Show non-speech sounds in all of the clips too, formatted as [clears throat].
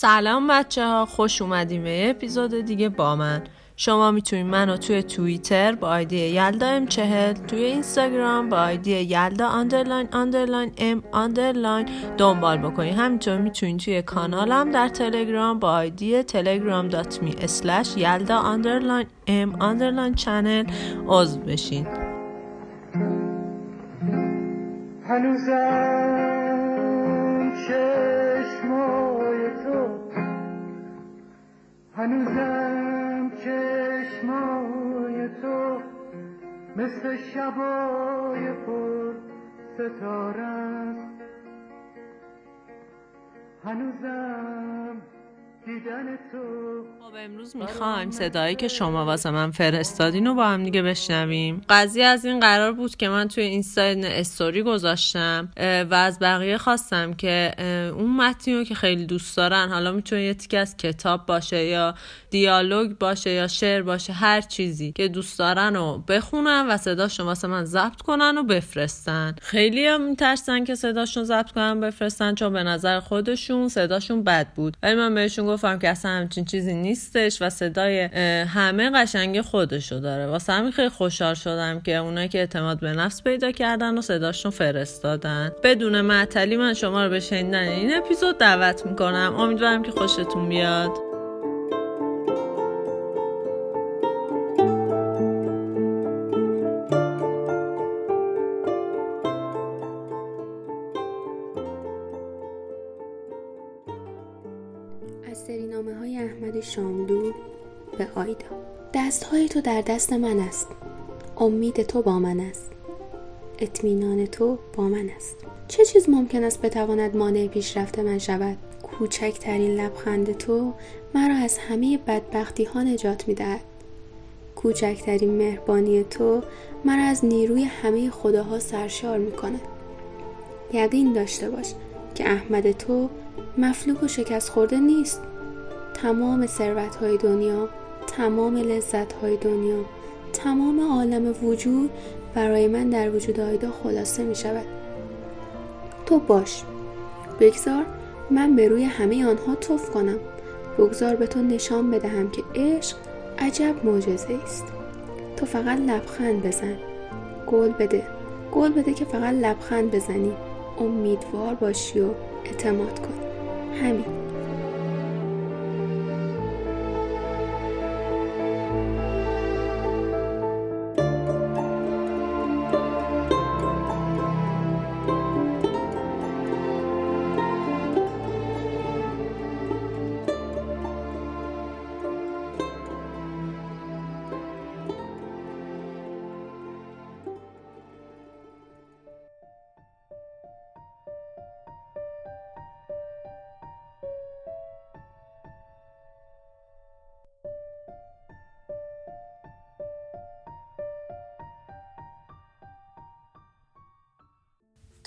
سلام بچه ها خوش اومدین به اپیزود دیگه با من. شما می‌تونید منو توی توییتر با ID یلدا m چهل توی اینستاگرام با ID یلدا underline underline m underline دنبال بکنید. همینطور می‌تونید توی کانالم در تلگرام با ID تلگرام dot me slash یلدا underline m underline channel عضو بشین. هنوزم چشمای تو هنوزم چشمای تو مثل شبای پر ستاره هنوزم خب امروز می‌خوایم صدایی که شما واسه من فرستادین رو با هم دیگه بشنویم. قضیه از این قرار بود که من توی اینستاین استوری گذاشتم و از بقیه خواستم که اون متنی رو که خیلی دوست دارن حالا می‌تونه یه تیک از کتاب باشه یا دیالوگ باشه یا شعر باشه هر چیزی که دوست دارن و بخونن و صداشون واسه من ضبط کنن و بفرستن. خیلی هم میترسن که صداشون ضبط کنن بفرستن چون به نظر خودشون صداشون بد بود. ولی من بهشون گفتم که اصلا همچین چیزی نیستش و صدای همه قشنگ خودشو داره. واسه همین خیلی خوشحال شدم که اونایی که اعتماد به نفس پیدا کردن و صداشون فرستادن. بدون معطلی من شما رو به شنیدن این اپیزود دعوت می‌کنم. امیدوارم که خوشتون بیاد. تو در دست من است. امید تو با من است. اطمینان تو با من است. چه چیز ممکن است بتواند مانع پیشرفت من شود؟ کوچکترین لبخند تو مرا از همه بدبختی ها نجات می دهد. کوچکترین مهربانی تو مرا از نیروی همه خداها سرشار می کند. یقین داشته باش که احمد تو مفلوک و شکست خورده نیست. تمام ثروت های دنیا تمام لذت های دنیا تمام عالم وجود برای من در وجود آیدا خلاصه می شود تو باش. بگذار من به روی همه آنها توف کنم. بگذار به تو نشان بدهم که عشق عجب معجزه است. تو فقط لبخند بزن. گل بده. گل بده که فقط لبخند بزنی. امیدوار باشی و اعتماد کن. همین.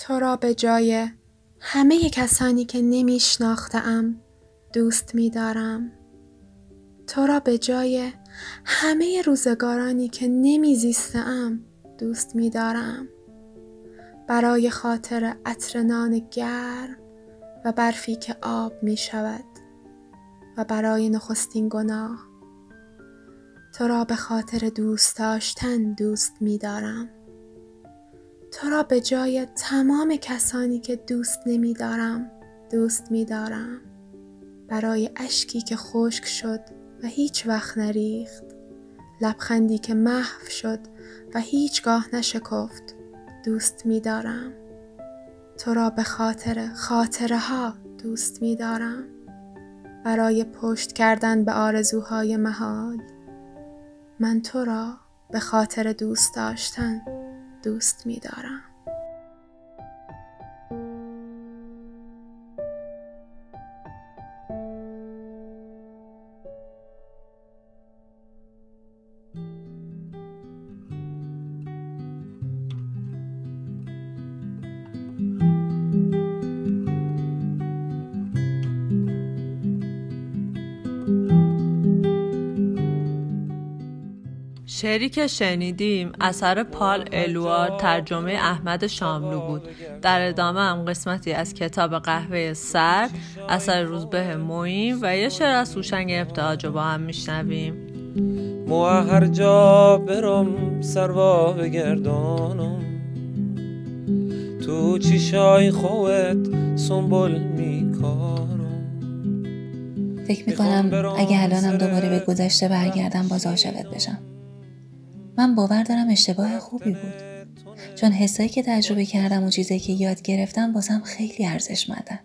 تو را به جای همه کسانی که نمیشناختم دوست میدارم. تو را به جای همه روزگارانی که نمیزیستم دوست میدارم. برای خاطر عطر نان گرم و برفی که آب می شود و برای نخستین گناه. تو را به خاطر دوست داشتن دوست می دارم. تو را به جای تمام کسانی که دوست نمی دارم دوست می دارم برای اشکی که خشک شد و هیچ وقت نریخت. لبخندی که محو شد و هیچگاه نشکفت. دوست می دارم تو را به خاطر خاطره ها دوست می دارم برای پشت کردن به آرزوهای محال. من تو را به خاطر دوست داشتن دوست می دارم. شعری که شنیدیم اثر پال الوار ترجمه احمد شاملو بود. در ادامه هم قسمتی از کتاب قهوه سرد اثر روزبه موین و یه شعر از سوشنگ ابتهاج با هم میشنویم. مو هر جا برم سروا بگردانم تو چیشای خوت سنبول میکارم. فکر می‌کنم اگه الانم دوباره به گذشته برگردم باز عاشقت بشم. من باور دارم اشتباه خوبی بود. چون حسایی که تجربه کردم و چیزایی که یاد گرفتم بازم خیلی ارزشمندن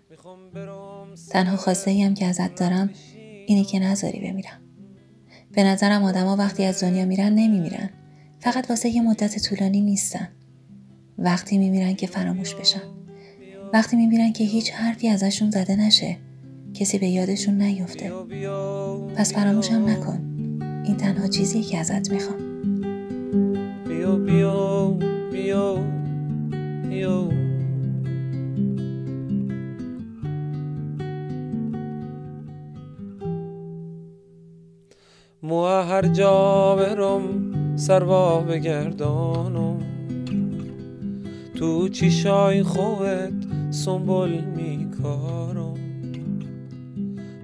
تنها خواسته هم که ازت دارم اینه که نذاری بمیرم. به نظرم آدما وقتی از دنیا میرن نمیمیرن. فقط واسه یه مدت طولانی نیستن. وقتی میمیرن که فراموش بشن. وقتی میمیرن که هیچ حرفی ازشون زده نشه. کسی به یادشون نیفته. پس فراموشم نکن. این تنها چیزیه که ازت می‌خوام. بیا بیا بیا بیا مو هر جا برم سروا بگردانم تو چیشای خوت سنبول میکارم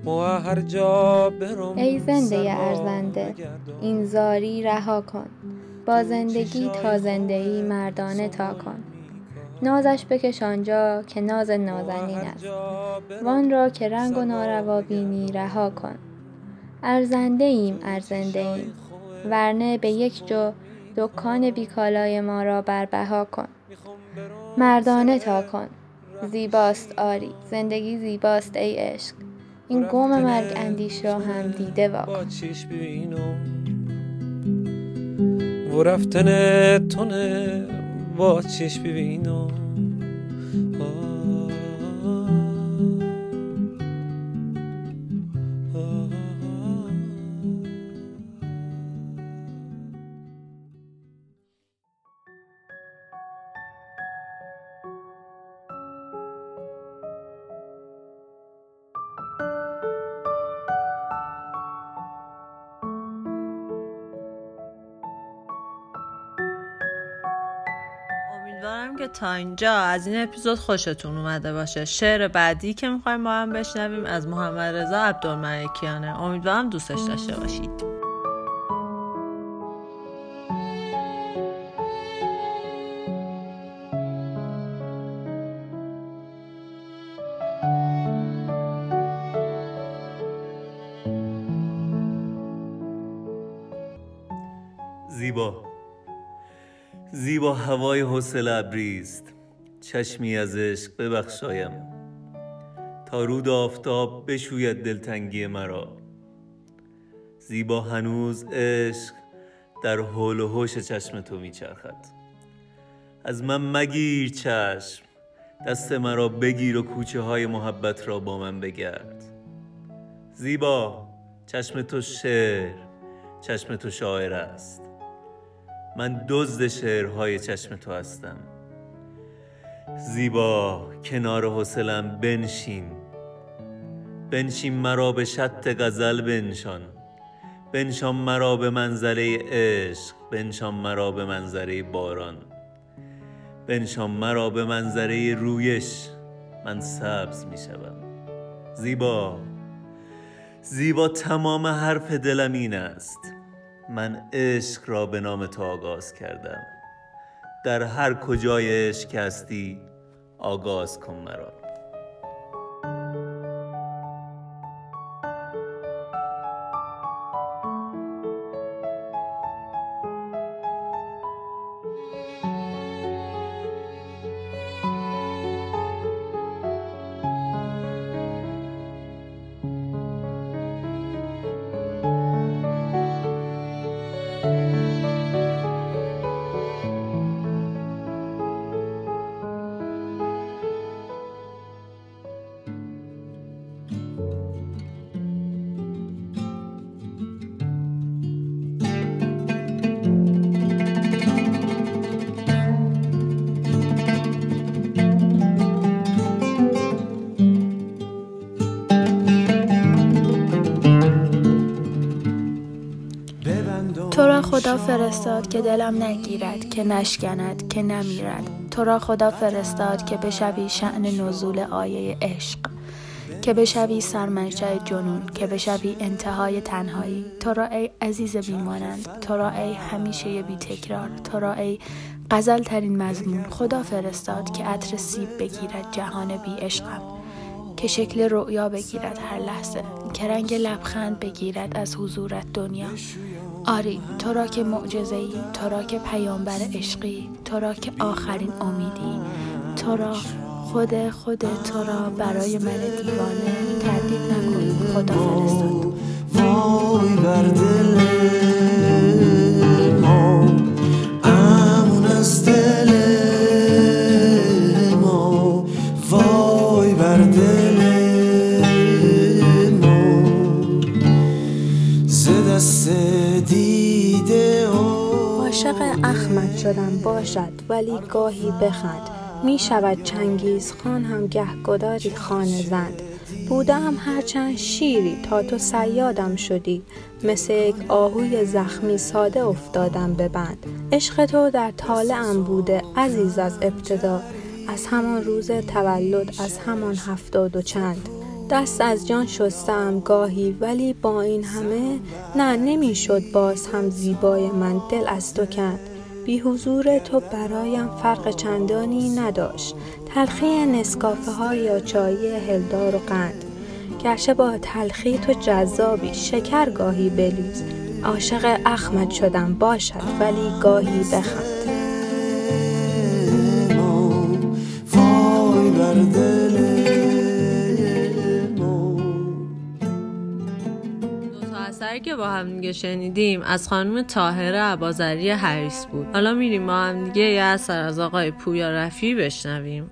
مو هر جا برم ای زنده ارزنده. این زاری رها کن با زندگی تا زندگی مردانه تا کن. نازش بکش آنجا که ناز نازنین است. وان را که رنگ و ناروا بینی رها کن. ارزنده ایم ارزنده ایم ورنه به یک جو دکان بیکالای ما را بربها کن. مردانه تا کن. زیباست آری. زندگی زیباست ای عشق. این قوم مرگ اندیش را هم دیده واکن. و رفتن تونه با چیش ببینم تا اینجا. از این اپیزود خوشتون اومده باشه. شعر بعدی که می‌خوایم با هم بشنویم از محمد رضا عبدالملکیانه. امیدوارم دوستش داشته باشید. زیبا. زیبا هوای حوصله ابریست. چشمی از عشق ببخشایم. تا رود آفتاب بشوید دلتنگی مرا. زیبا هنوز عشق در حول و حوش چشم تو میچرخد. از من مگیر چشم. دست مرا بگیر و کوچه های محبت را با من بگرد. زیبا چشم تو شعر چشم تو شاعر است. من دزد شعرهای چشم تو هستم. زیبا کنار حوصلم بنشین. بنشین مرا به شط غزل بنشان. بنشان مرا به منظره عشق. بنشان مرا به منظره باران. بنشان مرا به منظره رویش. من سبز می شوم زیبا. زیبا تمام حرف دلم این است. من عشق را به نام تو آغاز کردم. در هر کجای عشق هستی آغاز کن مرا. فرستاد که دلم نگیرد که نشکند که نمیرد. تو را خدا فرستاد که بشوی شعن نزول آیه عشق. که بشوی سرمنشأ جنون که بشوی انتهای تنهایی. تو را ای عزیز بیمانند تو را ای همیشه بی تکرار تو را ای غزل ترین مضمون. خدا فرستاد که عطر سیب بگیرد جهان بی عشقم. که شکل رؤیا بگیرد هر لحظه. که رنگ لبخند بگیرد از حضورت دنیا. آری تو را که معجزه ای تو را که پیامبر عشقی تو را که آخرین امیدی تو را خود خود تو را برای من دیوانه تردید نکن خدا فرستاد. وای بر دل ما امون از دل عاشق احمد شدن باشد ولی گاهی بخند. می شود چنگیز خان هم گهگداری خانه زند. بودم هرچند شیری تا تو صیادم شدی. مثل یک آهوی زخمی ساده افتادم به بند. عشق تو در طالعم بوده عزیز از ابتدا. از همان روز تولد از همان هفتاد و چند. دست از جان شستم گاهی ولی با این همه نه نمی‌شد باز هم زیبای من دل از تو کند. بی حضور تو برایم فرق چندانی نداشت. تلخی نسکافه ها یا چایی هلدار و قند. گرچه با تلخی تو جذابی شکر گاهی بلیز عاشق احمد شدم باشد ولی گاهی بخند. اثری که با هم دیگه شنیدیم از خانم طاهره عبازری حریس بود. حالا میریم با هم دیگه یه اثر از آقای پویا رفی بشنویم.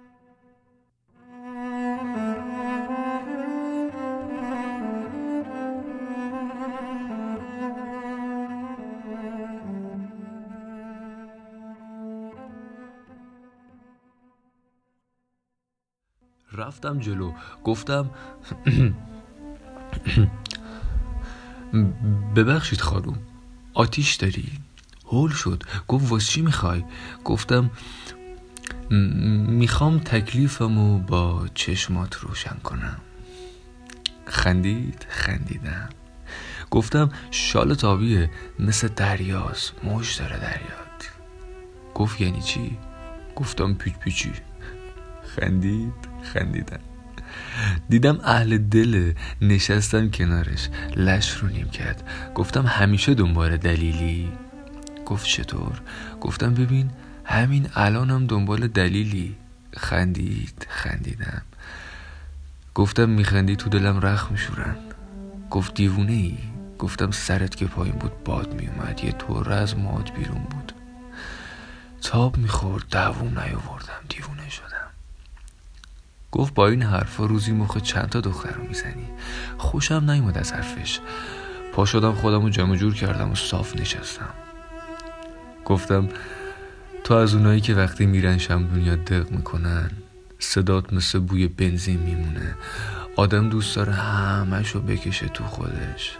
رفتم جلو. گفتم [clears throat] [clears throat] [clears throat] ببخشید خانوم آتیش داری؟ هول شد گفت واسه چی می‌خوای؟ گفتم "م- می‌خوام تکلیفمو با چشمات روشن کنم خندید خندیدم گفتم شال تابیه مثل دریاست موج داره دریات گفت یعنی چی؟ گفتم پیچ پیچی خندید خندیدم دیدم اهل دل نشستم کنارش. لش رو نیم کرد. گفتم همیشه دنبال دلیلی؟ گفت چطور؟ گفتم ببین همین الانم دنبال دلیلی. خندید خندیدم. گفتم میخندی تو دلم رخ میشورن. گفت دیوونه ای گفتم سرت که پایین بود باد میومد. یه طوره از ماد بیرون بود. تاب می‌خورد دووم نیاوردم دیوونه شدم. گفت با این حرفا روزی مخ چند تا دختر رو می‌زنی. خوشم نیومد از حرفش. پا شدم خودم رو جمع جور کردم و صاف نشستم. گفتم تو از اونایی که وقتی میرن شم دنیا دق می‌کنن صدات مثل بوی بنزین میمونه. آدم دوست داره همش بکشه تو خودش.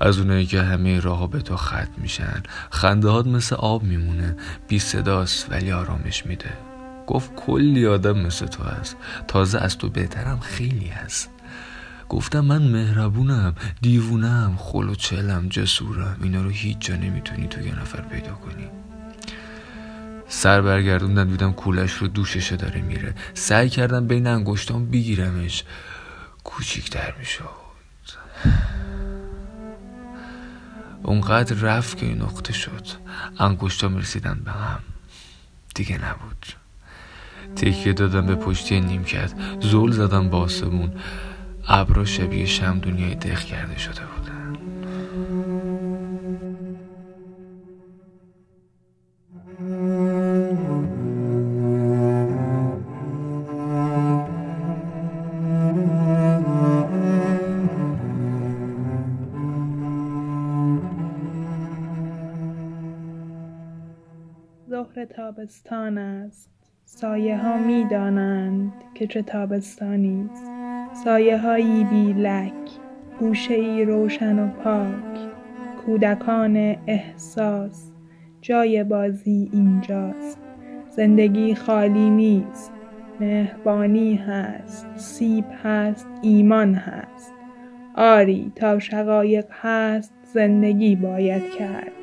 از اونایی که همه راه به تو خط میشن خنده مثل آب میمونه. بی صداست ولی آرامش میده. گفت کلی آدم مثل تو هست. تازه از تو بهترم خیلی هست. گفتم من مهربونم دیوونم خل و چلم جسورم. اینا رو هیچ جا نمی‌تونی تو یه نفر پیدا کنی. سر برگردوندم دیدم کولش رو دوششه داره میره. سعی کردم بین انگشتام بگیرمش. کوچیکتر می‌شد. اونقدر رفت که این نقطه شد. انگشتام رسیدن به هم. دیگه نبود. تکیه دادم به پشتی نیمکت. زول زدم با آسمون. ابرا شبیه شم دنیای دق کرده شده ظهر تابستان است. سایه ها می دانند که چه تابستانی است. سایه هایی بی لک گوشه ای روشن و پاک کودکان احساس جای بازی اینجاست. زندگی خالی نیست مهربانی هست سیب هست ایمان هست. آری تا شقایق هست زندگی باید کرد.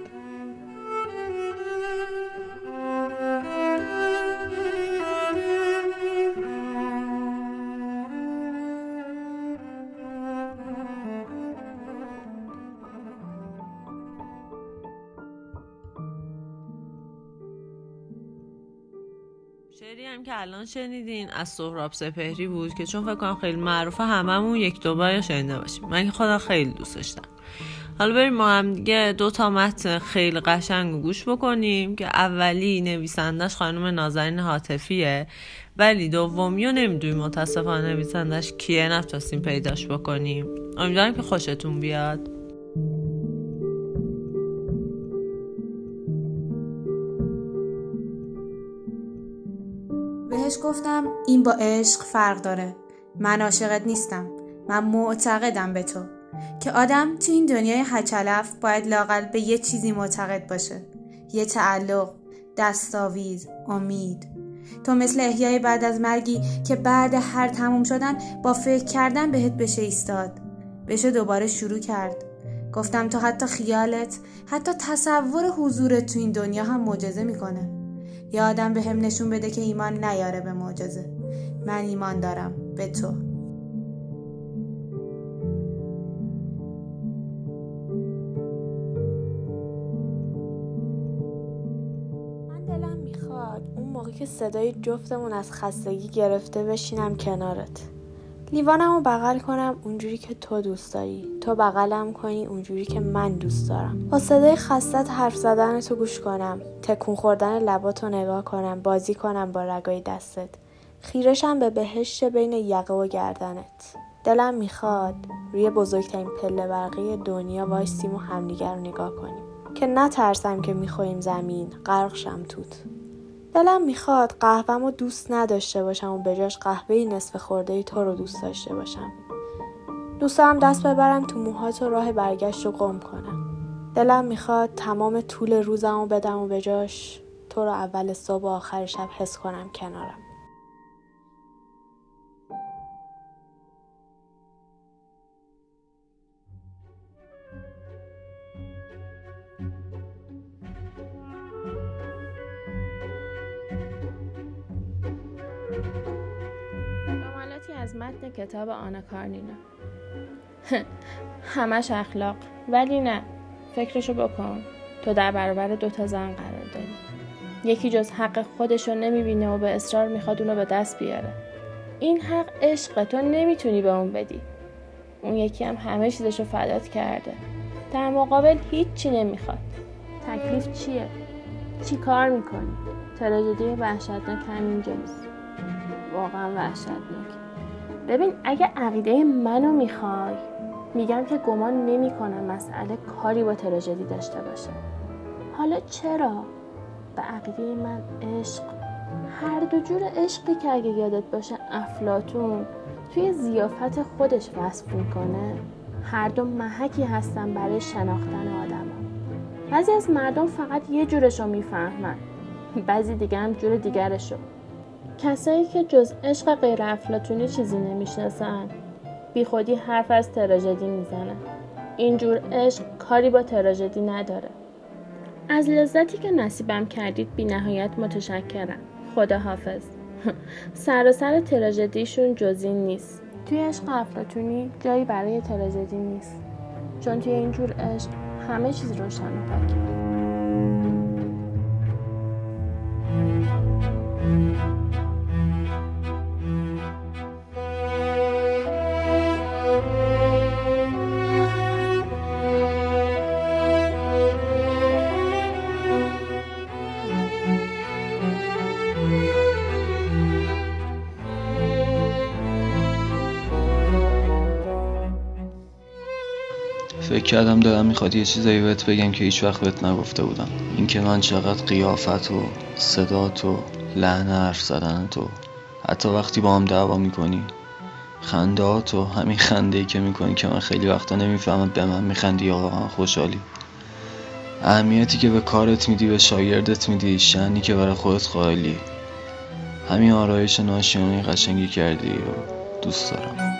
شعری هم که الان شنیدین از سهراب سپهری بود که چون فکر کنم خیلی معروفه هممون یک دو بار شنیده باشیم. من خودم خیلی دوستش دارم حالا بریم ما هم دیگه دو تا متن خیلی قشنگ گوش بکنیم که اولی نویسندش خانم نازنین حاطفیه ولی دومی رو نمی‌دونیم متاسفانه نویسندش کیه نتونستیم پیداش بکنیم. امیدوارم که خوشتون بیاد. بهش گفتم این با عشق فرق داره. من عاشقت نیستم. من معتقدم به تو. که آدم تو این دنیای هچلف باید لاقل به یه چیزی معتقد باشه. یه تعلق دستاویز امید. تو مثل احیای بعد از مرگی که بعد هر تموم شدن با فکر کردن بهت بشه ایستاد. بشه دوباره شروع کرد. گفتم تو حتی خیالت حتی تصور حضورت تو این دنیا هم معجزه می‌کنه. یا آدم به هم نشون بده که ایمان نیاره به معجزه. من ایمان دارم. به تو. من دلم می‌خواد اون موقع که صدای جفتمون از خستگی گرفته بشینم کنارت. لیوانم رو بغل کنم اونجوری که تو دوست داری. تو بغلم کنی اونجوری که من دوست دارم. با صدای خستت حرف زدن تو گوش کنم. تکون خوردن لبات رو نگاه کنم. بازی کنم با رگای دستت. خیرشم به بهشت بین یقه و گردنت. دلم می‌خواد روی بزرگترین پله برقی دنیا وایسیم و همدیگر رو نگاه کنیم. که نترسم که می‌خوریم زمین. غرق شم توت. دلم می‌خواد قهوهمو دوست نداشته باشم و به جاش قهوه نصف خورده تو رو دوست داشته باشم. دوست دارم دست ببرم تو موهات و راه برگشت رو قم کنم. دلم می‌خواد تمام طول روزمو بدم و به جاش تو رو اول صبح و آخر شب حس کنم کنارم. جملاتی از متن کتاب آنا کارنینا [laughs] همش اخلاق. ولی نه. فکرشو بکن. تو در برابر دوتا زن قرار داری. یکی جز حق خودشو نمی‌بینه و به اصرار می‌خواد اونو به دست بیاره. این حق عشق. تو نمی‌تونی به اون بدی. اون یکی هم همه چیزشو فدات کرده. در مقابل هیچی نمی‌خواد. تکلیف چیه؟ چی کار می‌کنی؟ تراژدی وحشتناک همینجاست. واقعا وحشتناک. ببین اگه عقیده منو می‌خوای میگم که گمان نمی‌کنم مسئله کاری با تراژدی داشته باشه. حالا چرا؟ به عقیده من عشق. هر دو جور عشقی که اگه یادت باشه افلاتون توی زیافت خودش وصف می‌کنه. هر دو محکی هستن برای شناختن آدم بعضی از مردم فقط یه جورشو می‌فهمن. بعضی دیگه هم جور دیگرشو. کسایی که جز عشق غیر افلاتونی چیزی نمی‌شناسن. بی خودی حرف از تراژدی می‌زنن. اینجور عشق کاری با تراژدی نداره. از لذتی که نصیبم کردید بی نهایت متشکرم. خدا حافظ [laughs] سر و سر تراژدیشون جزی نیست. توی عشق افلاتونی جایی برای تراژدی نیست. چون توی اینجور عشق همه چیز روشن و پاکه فکر کردم دارم می‌خواد یه چیزایی بهت بگم که هیچ وقت بهت نگفته بودم. اینکه من چقدر قیافت و صدات و لحن حرف زدن تو حتی وقتی با هم دعوا می‌کنی خندهات و همین خنده که می‌کنی که من خیلی وقتا نمی‌فهمم به من میخندی یا واقعا خوشحالی. اهمیتی که به کارت میدی به شاگردت میدی شنی که برای خودت قائلی. همین آرایش ناشیانه قشنگی کردی و دوست دارم.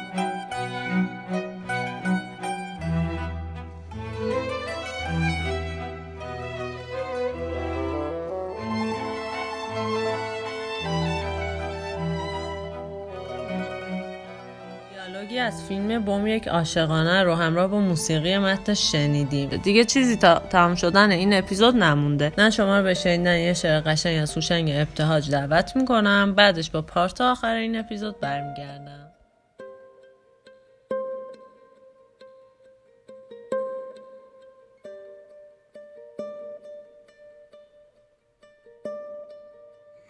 از فیلم بوم یک عاشقانه رو همراه با موسیقی متنش شنیدیم دیگه چیزی تا تمام شدن این اپیزود نمونده. نه شما رو به شنیدن یه شعر قشنگ از هوشنگ ابتهاج دعوت می‌کنم. بعدش با پارت آخر این اپیزود برمیگردم.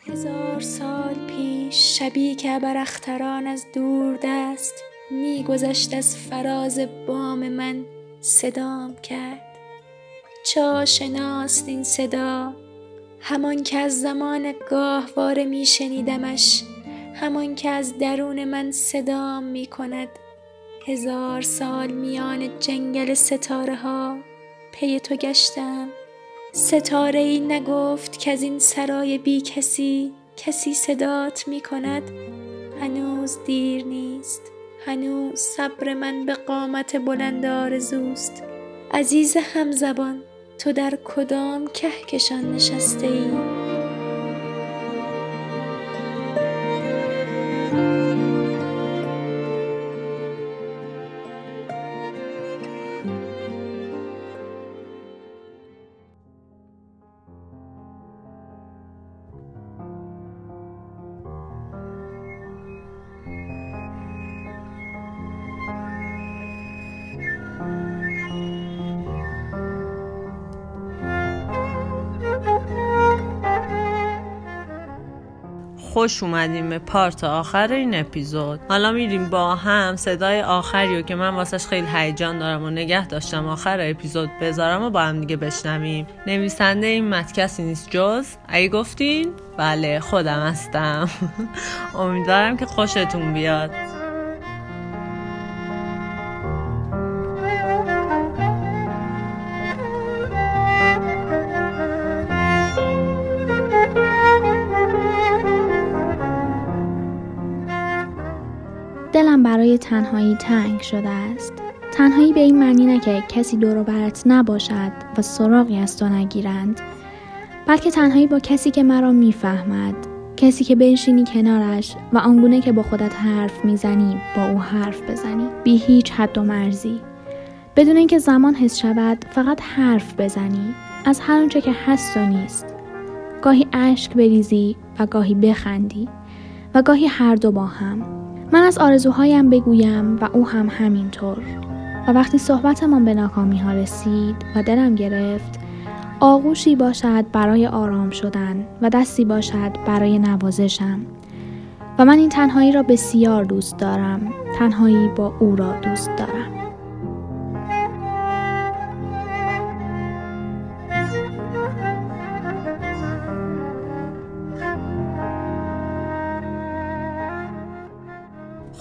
هزار سال پیش شبی که برختران از دور دست میگذشت از فراز بام من صدام کرد. چا شناست این صدا؟ همان که از زمان گاهواره می شنیدمش همان که از درون من صدام می کند هزار سال میان جنگل ستاره ها پی تو گشتم. ستاره ای نگفت که از این سرای بی کسی کسی صدات می کند هنوز دیر نیست. هنوز صبر من به قامت بلند آرزوست عزیز همزبان تو در کدام کهکشان نشسته ای؟ خوش اومدیم به پارت آخر این اپیزود. حالا میریم با هم صدای آخری رو که من واسش خیلی هیجان دارم و نگه داشتم آخر اپیزود بذارم و با هم دیگه بشنویم. نویسنده این متن کسی نیست جز؟ اگه گفتین؟ بله خودم هستم. [laughs] امیدوارم که خوشتون بیاد. تنهایی تنگ شده است. تنهایی به این معنی نه که کسی دور برت نباشد و سراغی از تو نگیرند بلکه تنهایی با کسی که مرا می‌فهمد کسی که بنشینی کنارش و آنگونه که با خودت حرف می‌زنی با او حرف بزنی. بی هیچ حد و مرزی. بدون اینکه زمان حس شود فقط حرف بزنی. از هر آنچه که هست و نیست. گاهی اشک بریزی و گاهی بخندی و گاهی هر دو با هم. من از آرزوهایم بگویم و او هم همینطور. و وقتی صحبتمان به ناکامی ها رسید و دلم گرفت آغوشی باشد برای آرام شدن و دستی باشد برای نوازشم. و من این تنهایی را بسیار دوست دارم تنهایی با او را دوست دارم.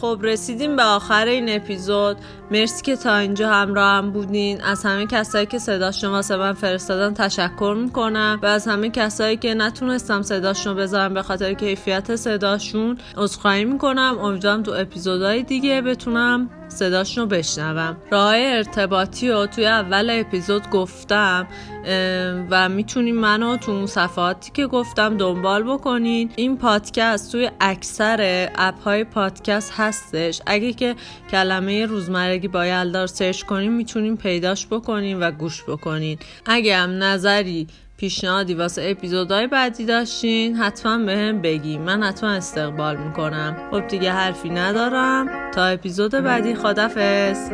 خب رسیدیم به آخر این اپیزود. مرسی که تا اینجا همراه هم بودین. از همه کسایی که صداشون واسه من فرستادن تشکر می‌کنم و از همه کسایی که نتونستم صداشون بذارم به خاطر کیفیت صداشون عذرخواهی می‌کنم. امیدوارم تو اپیزودهای دیگه بتونم صداشون رو بشنوم. راه ارتباطی رو توی اول اپیزود گفتم و می‌تونین منو تو اون صفحاتی که گفتم دنبال بکنین. این پادکست توی اکثر اپ های پادکست هستش. اگه که کلمه روزمرگی با یلدار سرچ کنین می‌تونین پیداش بکنین و گوش بکنین. اگه هم نظری پیشنهادی واسه اپیزودهای بعدی داشتین؟ حتما به هم بگی من حتما استقبال می‌کنم. خب دیگه حرفی ندارم. تا اپیزود بعدی. خدافز